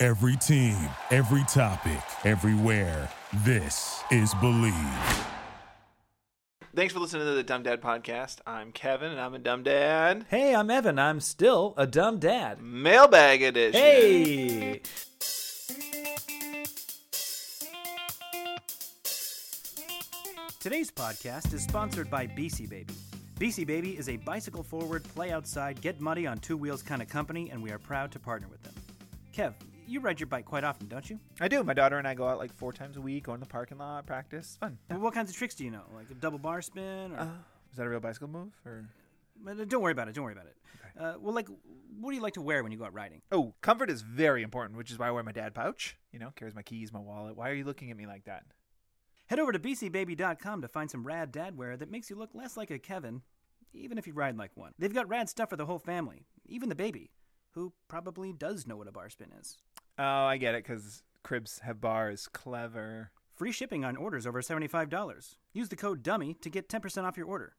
Every team, every topic, everywhere. This is Bleav. Thanks for listening to the Dumb Dad Podcast. I'm Kevin, and I'm a dumb dad. Hey, I'm Evan. I'm still a dumb dad. Mailbag edition. Hey! Today's podcast is sponsored by BC Baby. BC Baby is a bicycle forward, play outside, get muddy on two wheels kind of company, and we are proud to partner with them. Kev, you ride your bike quite often, don't you? I do. My daughter and I go out like four times a week, go in the parking lot, practice. Fun. Well, What kinds of tricks do you know? Like a double bar spin? Or... Uh, is that a real bicycle move? Or But, uh, don't worry about it. Don't worry about it. Uh, well, like, what do you like to wear when you go out riding? oh, comfort is very important, which is why I wear my dad pouch. You know, carries my keys, my wallet. Why are you looking at me like that? Head over to bcbaby.com to find some rad dadwear that makes you look less like a Kevin, even if you ride like one. They've got rad stuff for the whole family, even the baby, who probably does know what a bar spin is. Oh, I get it, because cribs have bars. Clever. Free shipping on orders over $75. Use the code DUMMY to get 10% off your order.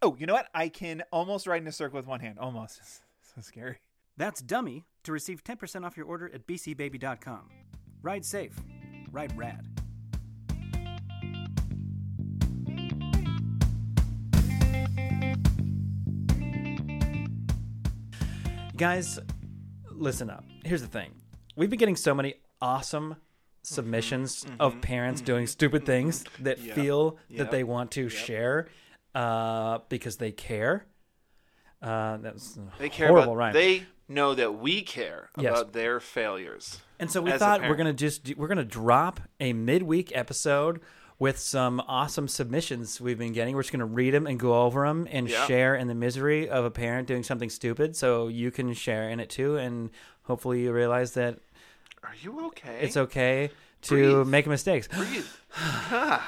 Oh, you know what? I can almost ride in a circle with one hand. Almost. so scary. That's DUMMY to receive 10% off your order at bcbaby.com. Ride safe. Ride rad. Guys, listen up. Here's the thing. We've been getting so many awesome submissions of parents doing stupid things that Yep. feel that they want to share uh, because they care. Uh, that's They care horrible about. rhyme. They know that we care Yes. about their failures. And so we thought we're gonna just we're gonna drop a midweek episode with some awesome submissions we've been getting. We're just gonna read them and go over them and Yeah. share in the misery of a parent doing something stupid, so you can share in it too. And hopefully you realize that Are you okay? it's okay to Breathe. make mistakes. Breathe. God,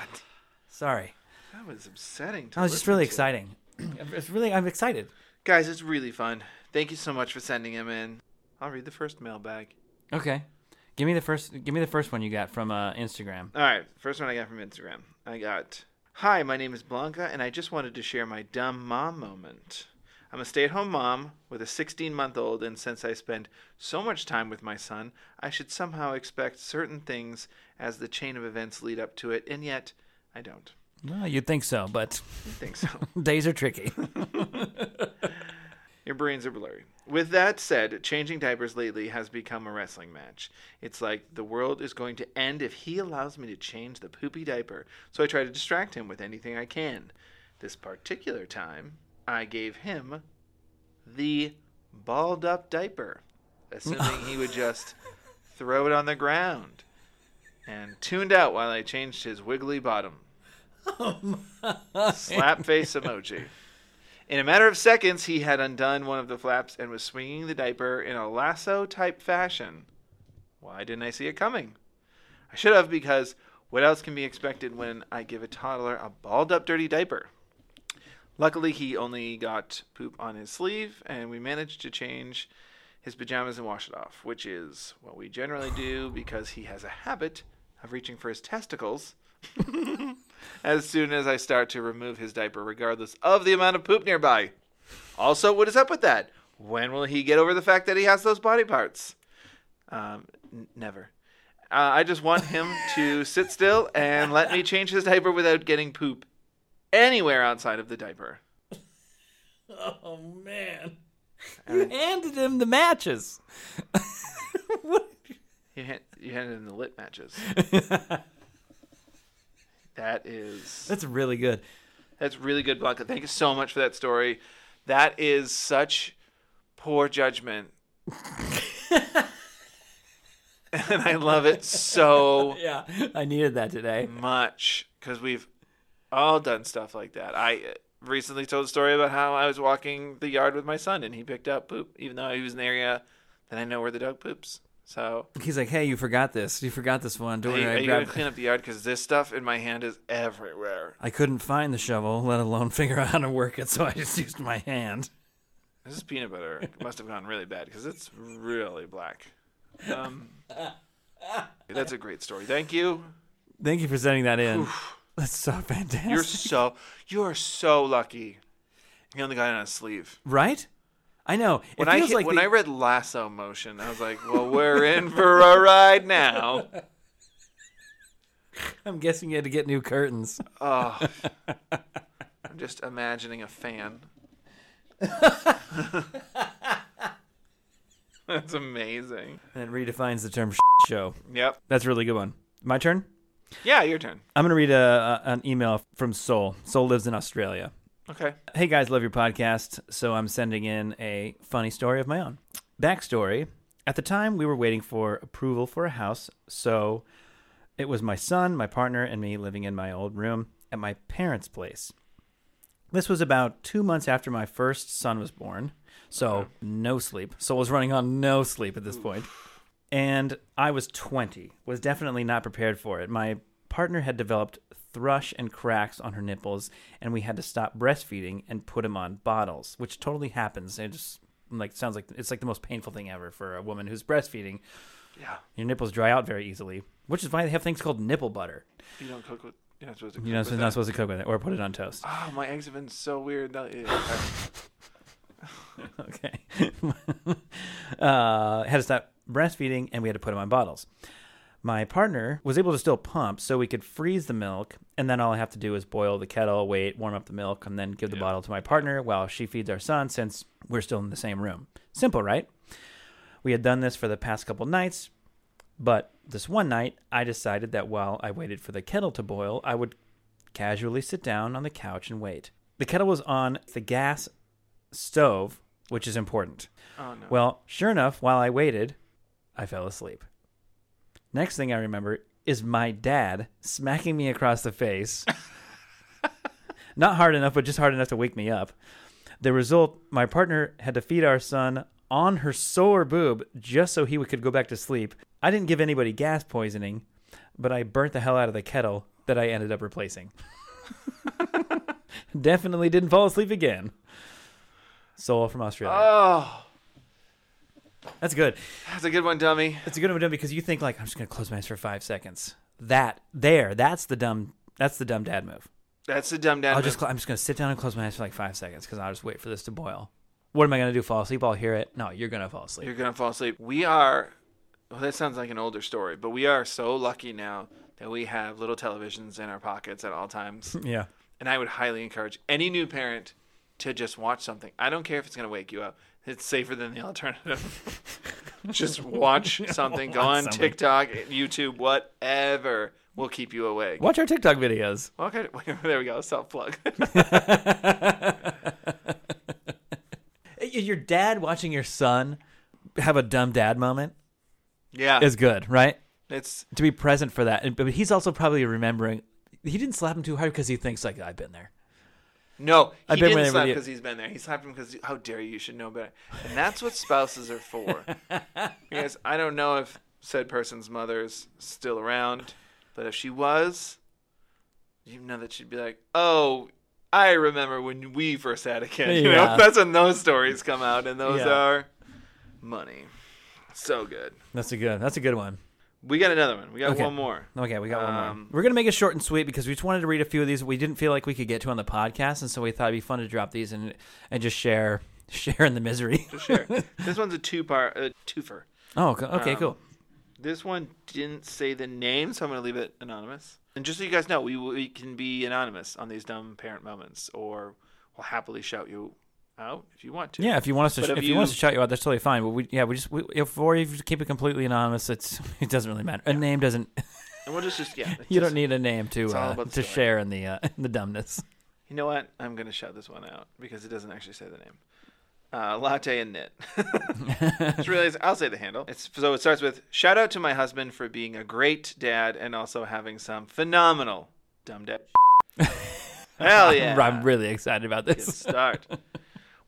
Sorry, that was upsetting. To that was just listen really to. exciting. It's really I'm excited. Guys, it's really fun. Thank you so much for sending him in. I'll read the first mailbag. Okay, give me the first. Give me the first one you got from uh, Instagram. All right, first one I got from Instagram. I got, Hi, my name is Blanca, and I just wanted to share my dumb mom moment. I'm a stay at home mom with a 16 month old, and since I spend so much time with my son, I should somehow expect certain things as the chain of events lead up to it, and yet I don't. Well, you'd think so, but I think so. days are tricky. Your brains are blurry. With that said, changing diapers lately has become a wrestling match. It's like the world is going to end if he allows me to change the poopy diaper, so I try to distract him with anything I can. This particular time, I gave him the balled up diaper, assuming he would just throw it on the ground, and tuned out while I changed his wiggly bottom. Oh my. Slap face emoji. In a matter of seconds, he had undone one of the flaps and was swinging the diaper in a lasso type fashion. Why didn't I see it coming? I should have, because what else can be expected when I give a toddler a balled up dirty diaper? Luckily, he only got poop on his sleeve, and we managed to change his pajamas and wash it off, which is what we generally do because he has a habit of reaching for his testicles as soon as I start to remove his diaper, regardless of the amount of poop nearby. Also, what is up with that? When will he get over the fact that he has those body parts? Um, n- never. Uh, I just want him to sit still and let me change his diaper without getting poop anywhere outside of the diaper. Oh man. Uh, you handed him the matches. You, hand, you handed him the lit matches. that is That's really good. That's really good, Blanca. Thank you so much for that story. That is such poor judgment. and I love it so Yeah, I needed that today. much because we've all done stuff like that. I uh, recently told a story about how I was walking the yard with my son and he picked up poop, even though he was in the area that I know where the dog poops. So, He's like, hey, you forgot this. You forgot this one. Don't hey, worry, I, you gonna clean up the yard? Because this stuff in my hand is everywhere. I couldn't find the shovel, let alone figure out how to work it, so I just used my hand. This is peanut butter. It must have gone really bad because it's really black. Um, that's a great story. Thank you. Thank you for sending that in. That's so fantastic. You're so you are so lucky. He only got it on a sleeve. right? I know. It When I hit, like when the- I read lasso motion, I was like, "Well, we're in for a ride now." I'm guessing you had to get new curtains. Oh, I'm just imagining a fan. That's amazing. And it redefines the term show. Yep. That's a really good one. My turn? Yeah, your turn. I'm going to read a, a, an email from Soul. Soul lives in Australia. Okay. Hey guys, love your podcast. So I'm sending in a funny story of my own. Backstory At the time, we were waiting for approval for a house. So it was my son, my partner, and me living in my old room at my parents' place. This was about two months after my first son was born. So no sleep. Soul was running on no sleep at this point. And I was 20, was definitely not prepared for it. My partner had developed thrush and cracks on her nipples, and we had to stop breastfeeding and put him on bottles, which totally happens. It just like sounds like it's like the most painful thing ever for a woman who's breastfeeding. Yeah. Your nipples dry out very easily, which is why they have things called nipple butter. You don't cook with. You're not supposed to. Cook You're not, with not that. supposed to cook with it or put it on toast. Oh, my eggs have been so weird. Yeah, okay. Okay. uh, had to stop breastfeeding and we had to put him on bottles. My partner was able to still pump, so we could freeze the milk, and then all I have to do is boil the kettle, wait, warm up the milk, and then give the Yeah. bottle to my partner while she feeds our son since we're still in the same room. Simple, right? We had done this for the past couple nights, but this one night I decided that while I waited for the kettle to boil, I would casually sit down on the couch and wait. The kettle was on the gas stove, which is important. Oh no. Well, sure enough, while I waited, I fell asleep. Next thing I remember is my dad smacking me across the face. Not hard enough, but just hard enough to wake me up. The result my partner had to feed our son on her sore boob just so he could go back to sleep. I didn't give anybody gas poisoning, but I burnt the hell out of the kettle that I ended up replacing. Definitely didn't fall asleep again. Soul from Australia. oh, That's good. that's a good one, dummy. It's a good one dummy, because you think like I'm just gonna close my eyes for five seconds. That there, that's the dumb. That's the dumb dad move. That's the dumb dad. I'll move. just cl- I'm just gonna sit down and close my eyes for like five seconds because I'll just wait for this to boil. What am I gonna do? Fall asleep? I'll hear it. No, you're gonna fall asleep. You're gonna fall asleep. We are. Well, that sounds like an older story, but we are so lucky now that we have little televisions in our pockets at all times. yeah. And I would highly encourage any new parent to just watch something. I don't care if it's gonna wake you up. It's safer than the alternative. just watch something. Go on something. TikTok, YouTube, whatever will keep you awake. Watch our TikTok videos. Okay, there we go. Self plug. Your dad watching your son have a dumb dad moment yeah, is good, right? it's To be present for that, And- but he's also probably remembering. He didn't slap him too hard because he thinks like I've been there. No, he I've been didn't slap because he's been there. He slapped him because how dare you? You should know better. And that's what spouses are for. because I don't know if said person's mother's still around, but if she was, you know that she'd be like, "Oh, I remember when we first had a kid." You Yeah. know, that's when those stories come out, and those Yeah. are money. So good. That's a good. That's a good one. We got another one. We got Okay. one more. Okay, we got one Um, more. We're gonna make it short and sweet because we just wanted to read a few of these. We didn't feel like we could get to on the podcast, and so we thought it'd be fun to drop these and and just share share in the misery. For sure. this one's a two part, a twofer. Oh, okay, Um, cool. This one didn't say the name, so I'm going to leave it anonymous. And just so you guys know, we, we can be anonymous on these dumb parent moments, or we'll happily shout you out if you want to. Yeah, if you want us to, But if if you, want us to shout you out, that's totally fine. But we, yeah, we just, we, if or if you keep it completely anonymous, it's it doesn't really matter. A name doesn't. And we'll just, just yeah. You don't need a name to uh, to story. share in the uh, in the dumbness. You know what? I'm going to shout this one out because it doesn't actually say the name. Uh, latte and knit. Just realized I'll say the handle. It's so it starts with shout out to my husband for being a great dad and also having some phenomenal dumb dad. Hell yeah! I'm really excited about Good this. start.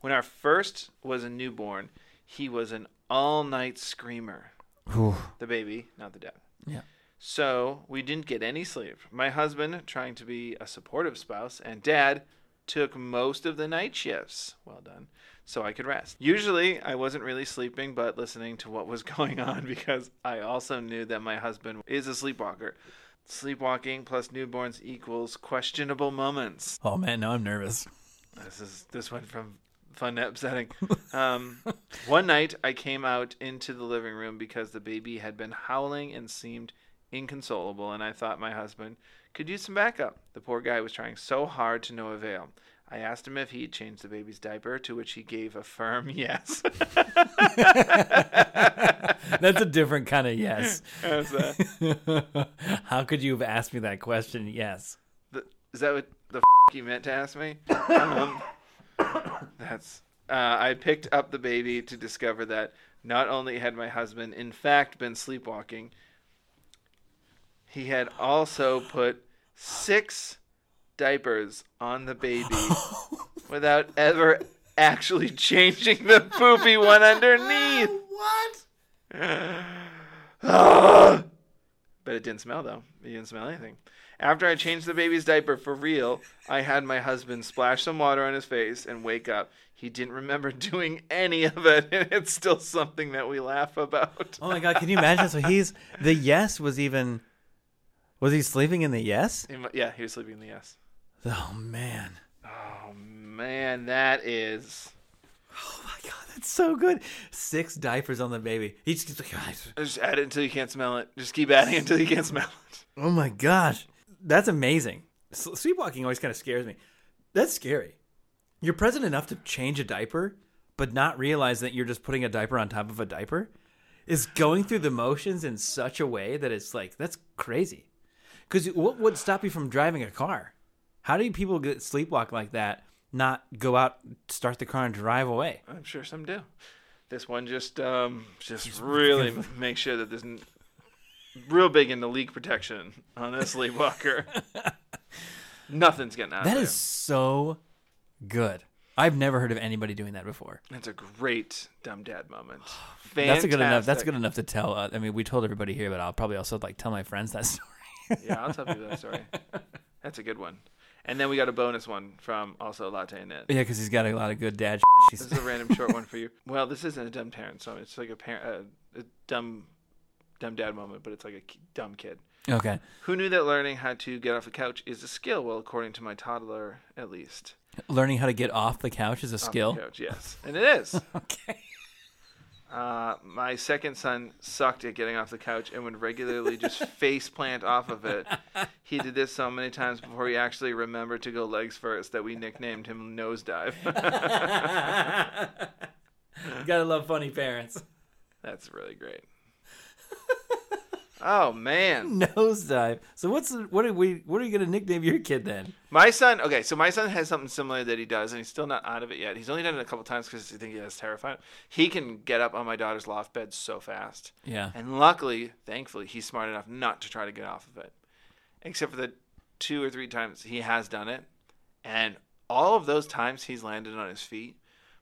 When our first was a newborn, he was an all-night screamer. The baby, not the dad. Yeah. So we didn't get any sleep. My husband, trying to be a supportive spouse, and dad took most of the night shifts. Well done. So I could rest. Usually I wasn't really sleeping, but listening to what was going on because I also knew that my husband is a sleepwalker. Sleepwalking plus newborns equals questionable moments. Oh man, now I'm nervous. This is this went from fun to upsetting. Um, one night I came out into the living room because the baby had been howling and seemed inconsolable, and I thought my husband could use some backup. The poor guy was trying so hard to no avail. I asked him if he'd changed the baby's diaper, to which he gave a firm yes. That's a different kind of yes. How could you have asked me that question? Yes. The- Is that what the f- you meant to ask me? Um, that's. Uh, I picked up the baby to discover that not only had my husband, in fact, been sleepwalking, he had also put six diapers on the baby without ever actually changing the poopy one underneath. What? It didn't smell though. It didn't smell anything. After I changed the baby's diaper for real, I had my husband splash some water on his face and wake up. He didn't remember doing any of it, and it's still something that we laugh about. Oh my god, can you imagine? So he's the yes was even was he sleeping in the yes? Yeah, he was sleeping in the yes. Oh man. Oh man, that is. Oh my god, that's so good. Six diapers on the baby. He's just like, Just add it until you can't smell it. Just keep adding until you can't smell it. oh my gosh, that's amazing. Sleepwalking always kind of scares me. That's scary. You're present enough to change a diaper, but not realize that you're just putting a diaper on top of a diaper. Is going through the motions in such a way that it's like that's crazy. Because what would stop you from driving a car? How do people get sleepwalk like that? Not go out, start the car, and drive away. I'm sure some do. This one just um just really make sure that there's n- real big into leak protection on this sleepwalker. Nothing's getting out That of is so good. I've never heard of anybody doing that before. That's a great dumb dad moment. That's a good enough. That's good enough to tell. Uh, I mean, we told everybody here, but I'll probably also like tell my friends that story. Yeah, I'll tell people that story. That's a good one. And then we got a bonus one from also Latte Knit. yeah, because he's got a lot of good dad. This is a random short one for you. Well, this isn't a dumb parent, so it's like a parent, uh, a dumb, dumb dad moment, but it's like a dumb kid. okay, Who knew that learning how to get off the couch is a skill? Well, according to my toddler, at least. learning how to get off the couch is a Off skill. couch, yes, and it is. Okay. Uh, my second son sucked at getting off the couch and would regularly just face plant off of it. He did this so many times before he actually remembered to go legs first that we nicknamed him Nosedive. You gotta love funny parents. That's really great. Oh man, Nosedive. So what's the, what are we? What are you gonna nickname your kid then? my son. Okay, so my son has something similar that he does, and he's still not out of it yet. He's only done it a couple times because I think he has terrified. He can get up on my daughter's loft bed so fast. Yeah. And luckily, thankfully, he's smart enough not to try to get off of it. Except for the two or three times he has done it. And all of those times he's landed on his feet.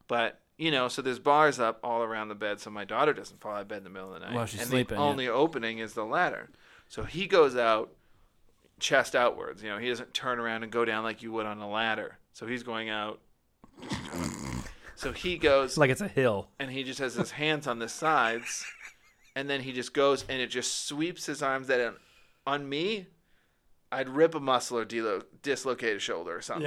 But, you know, so there's bars up all around the bed so my daughter doesn't fall out of bed in the middle of the night. While she's and sleeping, the yeah. only opening is the ladder. So he goes out chest outwards. You know, he doesn't turn around and go down like you would on a ladder. So he's going out. So he goes like it's a hill. and he just has his hands on the sides, and then he just goes and it just sweeps his arms that on me. I'd rip a muscle or delo- dislocate a shoulder or something.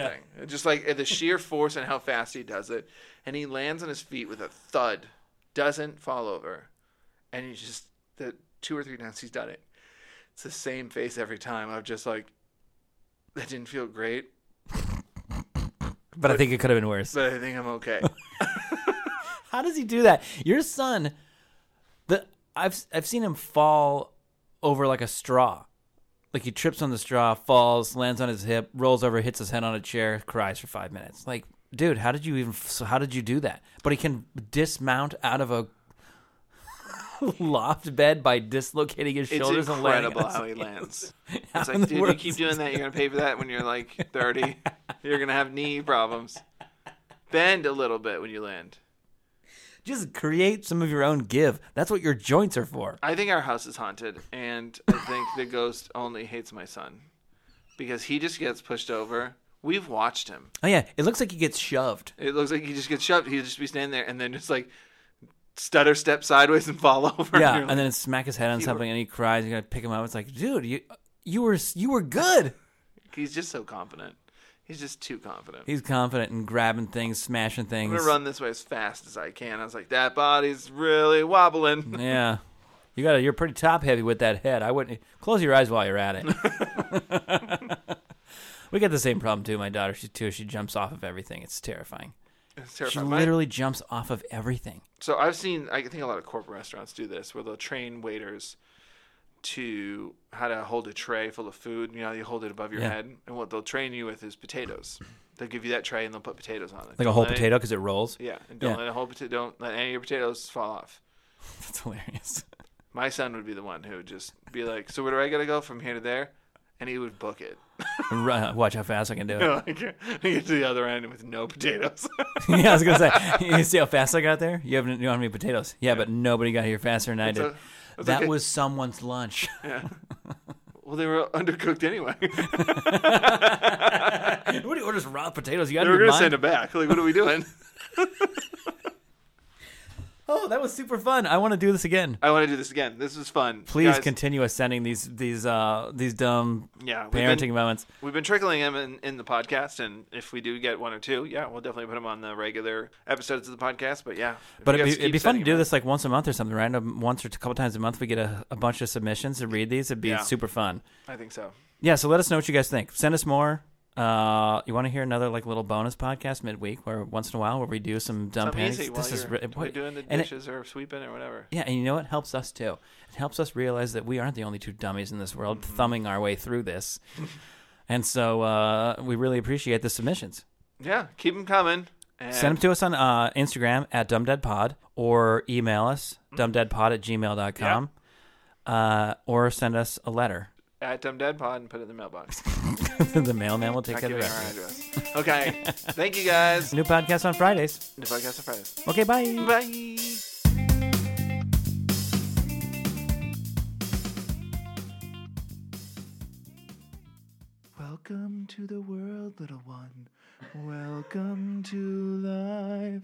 Just like the sheer force and how fast he does it, and he lands on his feet with a thud, doesn't fall over, and he just the two or three times he's done it. It's the same face every time. I'm just like, that didn't feel great, But I think it could have been worse. but I think I'm okay. How does he do that? Your son, the I've I've seen him fall over like a straw. Like he trips on the straw, falls, lands on his hip, rolls over, hits his head on a chair, cries for five minutes. Like, dude, how did you even? How did you do that? But he can dismount out of a loft bed by dislocating his shoulders and landing. incredible how he lands. It's like, dude, you keep doing that, you're gonna pay for that when you're like 30. You're gonna have knee problems. Bend a little bit when you land. Just create some of your own give. That's what your joints are for. I think our house is haunted, and I think the ghost only hates my son because he just gets pushed over. We've watched him. Oh yeah, it looks like he gets shoved. It looks like he just gets shoved. He'd just be standing there and then just like stutter step sideways and fall over. Yeah, You're and then smack his head on You something, and he cries. You gotta pick him up. It's like, dude, you you were you were good. he's just so confident. He's just too confident. He's confident in grabbing things, smashing things. I'm gonna run this way as fast as I can. I was like, that body's really wobbling. Yeah. You got You're pretty top heavy with that head. I wouldn't close your eyes while you're at it. we got the same problem too. My daughter, she too. She jumps off of everything. It's terrifying. It's She terrifying. My- literally jumps off of everything. So I've seen, I think a lot of corporate restaurants do this, where they'll train waiters to how to hold a tray full of food. You know, you hold it above your Yeah. head, and what they'll train you with is potatoes. They'll give you that tray, and they'll put potatoes on it. Like a Don't whole potato because it rolls. yeah, and don't Yeah. let a whole potato. Don't let any of your potatoes fall off. That's hilarious. My son would be the one who would just be like, "So where do I gotta go from here to there?" And he would book it. Watch how fast I can do it. like, I get to the other end with no potatoes. yeah, I was gonna say. You see how fast I got there? You haven't. You don't have any potatoes. Yeah, but nobody got here faster than I It's did. a- it's that okay. was someone's lunch. yeah. Well, they were undercooked anyway. what do you order? Some raw potatoes? You got they to were gonna mine. send it back. Like, what are we doing? Oh, that was super fun. I want to do this again. I want to do this again. This was fun. Please Guys, continue us sending these these uh these dumb Yeah, parenting been- moments. We've been trickling them in, in the podcast, and if we do get one or two, yeah, we'll definitely put them on the regular episodes of the podcast. But yeah, But it'd be, it'd be fun to do this like once a month or something, right? Um, Once or a couple times a month, we get a, a bunch of submissions to read these. It'd be Yeah. super fun. I think so. Yeah, so let us know what you guys think. Send us more. Uh, you want to hear another like little bonus podcast midweek, where once in a while where we do some dumb Something paintings. This is re- you're doing the and it- dishes or sweeping or whatever. yeah, and you know what helps us too. It helps us realize that we aren't the only two dummies in this world Mm-hmm. thumbing our way through this, and so uh, we really appreciate the submissions. Yeah, keep them coming. And Send them to us on uh, Instagram at dumbdadpod or email us dumbdadpod at gmail.com uh, or send us a letter. At Dumb Dad Pod and put it in the mailbox. the mailman will take Not care of giving our rest. address. Okay. Thank you guys. New podcast on Fridays. New podcast on Fridays. Okay, bye. Bye. Welcome to the world, little one. Welcome to life.